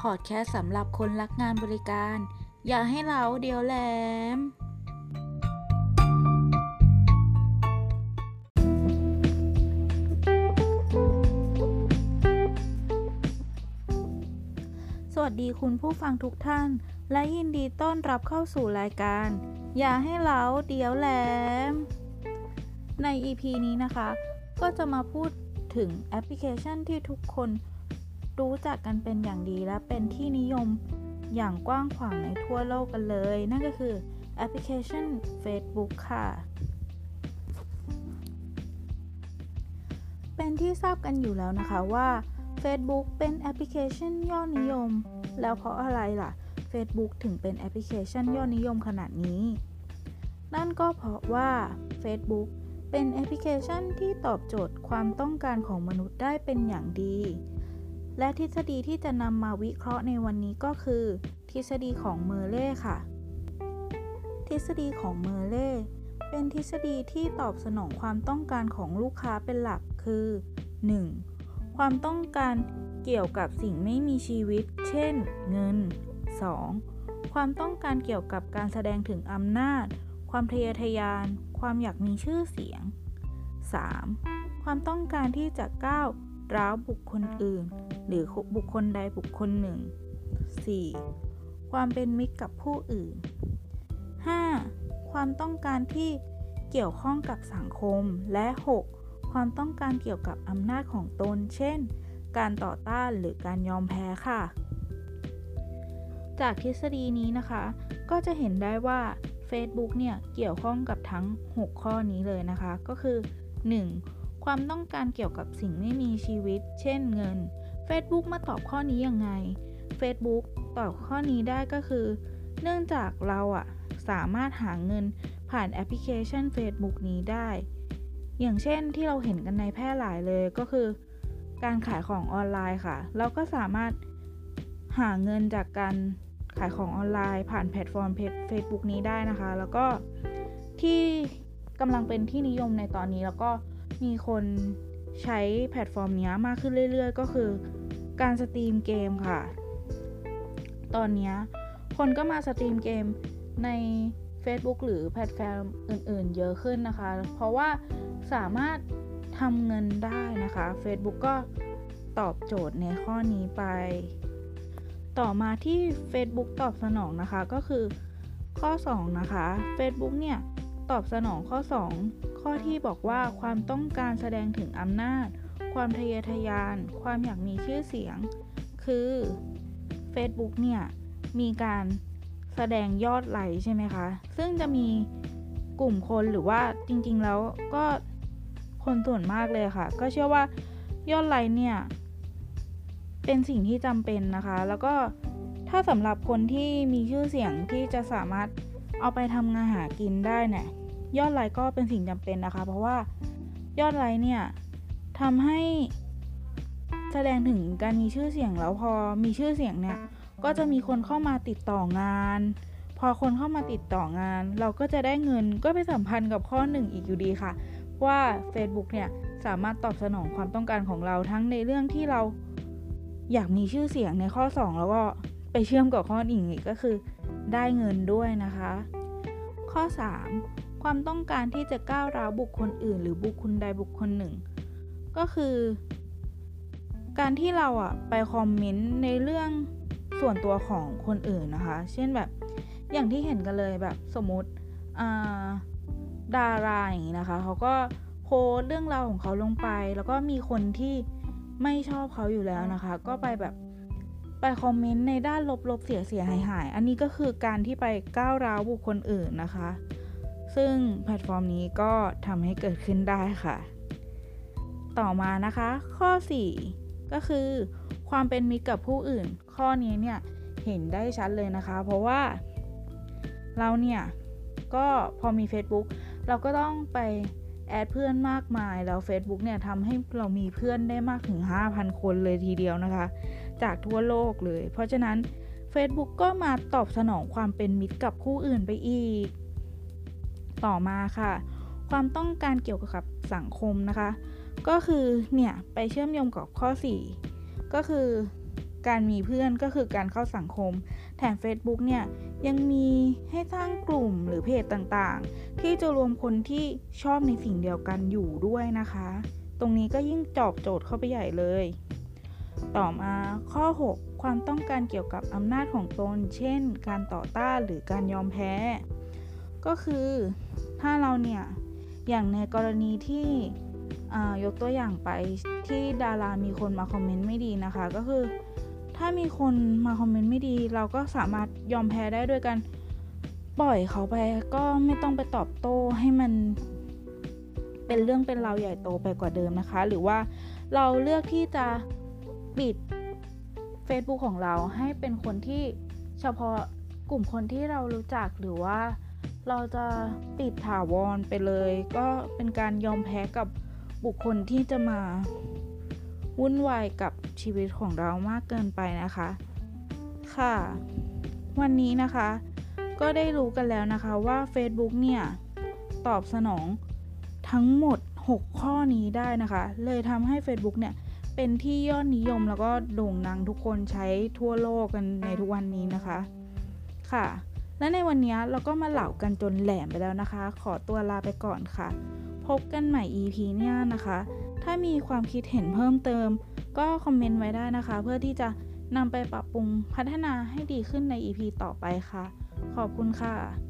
พอดแคสต์สำหรับคนรักงานบริการ อย่าให้เราเดียวแหลม สวัสดีคุณผู้ฟังทุกท่าน และยินดีต้อนรับเข้าสู่รายการ อย่าให้เราเดียวแหลม ใน EP นี้นะคะ ก็จะมาพูดถึงแอปพลิเคชันที่ทุกคน รู้จักกันเป็นอย่างดีและเป็นที่นิยมอย่างกว้างขวางในทั่วโลกกันเลย นั่นก็คือแอปพลิเคชัน Facebook ค่ะ เป็นที่ทราบกันอยู่แล้วนะคะว่า Facebook เป็นแอปพลิเคชันยอดนิยม แล้วเพราะอะไรล่ะ Facebook ถึงเป็นแอปพลิเคชันยอดนิยมขนาดนี้ นั่นก็เพราะว่า Facebook เป็นแอปพลิเคชันที่ตอบโจทย์ความต้องการของมนุษย์ได้เป็นอย่างดี และทฤษฎีที่จะนำมาวิเคราะห์ในวันนี้ก็คือ ทฤษฎีของเมอร์เล่ค่ะ ทฤษฎีของเมอร์เล่เป็นทฤษฎีที่ตอบสนองความต้องการของลูกค้าเป็นหลักคือ 1. ความต้องการเกี่ยวกับสิ่งไม่มีชีวิต เช่น เงิน 2. ความต้องการเกี่ยวกับการแสดงถึงอำนาจ ความทะเยอทะยาน ความอยากมีชื่อเสียง 3. ความต้องการที่จะก้าว ร้าวบุคคลอื่น หรือบุคคลใดบุคคลหนึ่ง 4. ความเป็นมิตรกับผู้อื่น 5. ความต้องการที่เกี่ยวข้องกับสังคมและ 6. ความต้องการเกี่ยวกับอำนาจของตน เช่น การต่อต้านหรือการยอมแพ้ค่ะ จากทฤษฎีนี้นะคะ ก็จะเห็นได้ว่า Facebook เนี่ย เกี่ยวข้องกับทั้ง 6 ข้อนี้เลยนะคะ ก็คือ 1. ความต้องการเกี่ยวกับสิ่งไม่มีชีวิต เช่นเงิน Facebook มาตอบข้อนี้ยังไง Facebook ตอบข้อนี้ได้ก็คือ เนื่องจากเราอะสามารถหาเงินผ่านแอปพลิเคชัน Facebook นี้ได้ อย่างเช่นที่เราเห็นกันในแพร่หลายเลยก็คือ การขายของออนไลน์ค่ะ เราก็สามารถหาเงินจากการขายของออนไลน์ ผ่านแพลตฟอร์ม Facebook นี้ได้นะคะ แล้วก็ที่กำลังเป็นที่นิยมในตอนนี้แล้วก็ มีคนใช้แพลตฟอร์มนี้มากขึ้นเรื่อย ๆ ก็คือ การสตรีมเกมค่ะ ตอนนี้คนก็มาสตรีมเกมใน Facebook หรือแพลตฟอร์มอื่น ๆ เยอะขึ้นนะคะ เพราะว่าสามารถทำเงินได้นะคะ Facebook ก็ตอบโจทย์ในข้อนี้ไป ต่อมาที่ Facebook ตอบสนองนะคะก็คือข้อ 2 นะคะ Facebook เนี่ย ตอบสนองข้อ 2 ข้อที่บอกว่าความต้องการแสดงถึงอำนาจ ความทะเยอทะยาน ความอยากมีชื่อเสียง คือ Facebook เนี่ย มีการแสดงยอดไลค์ใช่ไหมคะ ซึ่งจะมีกลุ่มคนหรือว่าจริงๆแล้วก็คนส่วนมากเลยค่ะ ก็เชื่อว่ายอดไลค์เนี่ย เป็นสิ่งที่จำเป็นนะคะ แล้วก็ถ้าสำหรับคนที่มีชื่อเสียงที่จะสามารถเอาไปทำงานหากินได้เนี่ย ยอดไลค์ก็เป็นสิ่งจำเป็นนะคะ เพราะว่ายอดไลค์เนี่ยทำให้แสดงถึงการมีชื่อเสียงแล้วพอมีชื่อเสียงเนี่ยก็จะมีคนเข้ามาติดต่องาน พอคนเข้ามาติดต่องาน เราก็จะได้เงินก็ไปสัมพันธ์กับข้อหนึ่งอีกอยู่ดีค่ะ ว่า Facebook เนี่ยสามารถตอบสนองความต้องการของเราทั้งในเรื่องที่เราอยากมีชื่อเสียงในข้อ 2 แล้วก็ไปเชื่อมกับข้ออื่นอีกก็คือ ได้เงินด้วยนะคะ ข้อ 3 ความต้องการที่จะก้าวร้าวบุคคลอื่น หรือบุคคลใดบุคคลหนึ่ง ก็คือ การที่เราอะไปคอมเมนต์ในเรื่องส่วนตัวของคนอื่นนะคะ เช่นแบบอย่างที่เห็นกันเลยแบบสมมติดาราอย่างนี้นะคะเขาก็โพสเรื่องราวของเขาลงไป แล้วก็มีคนที่ไม่ชอบเขาอยู่แล้วนะคะ ก็ไปแบบไปคอมเมนต์ในด้านลบๆเสียเสียหายหายอันนี้ก็คือการที่ไปก้าวร้าวบุคคลอื่นนะคะ ซึ่งแพลตฟอร์มนี้ก็ทำให้เกิดขึ้นได้ค่ะ ต่อมานะคะ ข้อ 4 ก็คือ ความเป็นมิตรกับผู้อื่น ข้อนี้เนี่ยเห็นได้ชัดเลยนะคะ เพราะว่าเราเนี่ยก็พอมี Facebook เราก็ต้องไปแอดเพื่อนมากมาย แล้ว Facebook เนี่ยทำให้เรามีเพื่อนได้มากถึง 5,000 คนเลยทีเดียวนะคะ จากทั่วโลกเลย เพราะฉะนั้น Facebook ก็มาตอบสนองความเป็นมิตรกับผู้อื่นไปอีก ต่อมาค่ะ ความต้องการเกี่ยวกับสังคมนะคะ ก็คือเนี่ยไปเชื่อมโยงกับข้อ 4 ก็คือการมีเพื่อนก็คือการเข้าสังคม แถม Facebook เนี่ยยังมีให้สร้างกลุ่มหรือเพจต่างๆ ที่จะรวมคนที่ชอบในสิ่งเดียวกันอยู่ด้วยนะคะ ตรงนี้ก็ยิ่งจอบโจทย์เข้าไปใหญ่เลย ต่อมาข้อ 6 ความต้องการเกี่ยวกับอำนาจของตน เช่น การต่อต้านหรือการยอมแพ้ ก็คือถ้าเราเนี่ย อย่างในกรณีที่ยกตัวอย่างไปที่ดารามีคนมาคอมเมนต์ไม่ดีนะคะ ก็คือ ถ้ามีคนมาคอมเมนต์ไม่ดี เราก็สามารถยอมแพ้ได้ด้วยกันปล่อยเขาไปก็ไม่ต้องไปตอบโต้ให้มันเป็นเรื่องเป็นราวใหญ่โตไปกว่าเดิมนะคะ หรือว่าเราเลือกที่จะปิด Facebook ของเราให้เป็นคนที่เฉพาะกลุ่มคนที่เรารู้จักหรือว่า เราจะปิดถาวรไปเลย ก็เป็นการยอมแพ้กับบุคคลที่จะมา วุ่นวายกับชีวิตของเรามากเกินไปนะคะ ค่ะ วันนี้นะคะ ก็ได้รู้กันแล้วนะคะว่า Facebook เนี่ย ตอบสนองทั้งหมด 6 ข้อนี้ได้นะคะ เลยทำให้ Facebook เนี่ย เป็นที่ยอดนิยมแล้วก็โด่งดังทุกคนใช้ทั่วโลกกันในทุกวันนี้นะคะ ค่ะ และในวันนี้เราก็มาเหล่ากันจนแหลมไปแล้วนะคะ ขอตัวลาไปก่อนค่ะ พบกันใหม่ EP เนี่ยนะคะ ถ้ามีความคิดเห็นเพิ่มเติม ก็คอมเมนต์ไว้ได้นะคะ เพื่อที่จะนำไปปรับปรุงพัฒนาให้ดีขึ้นใน EP ต่อไปค่ะ ขอบคุณค่ะ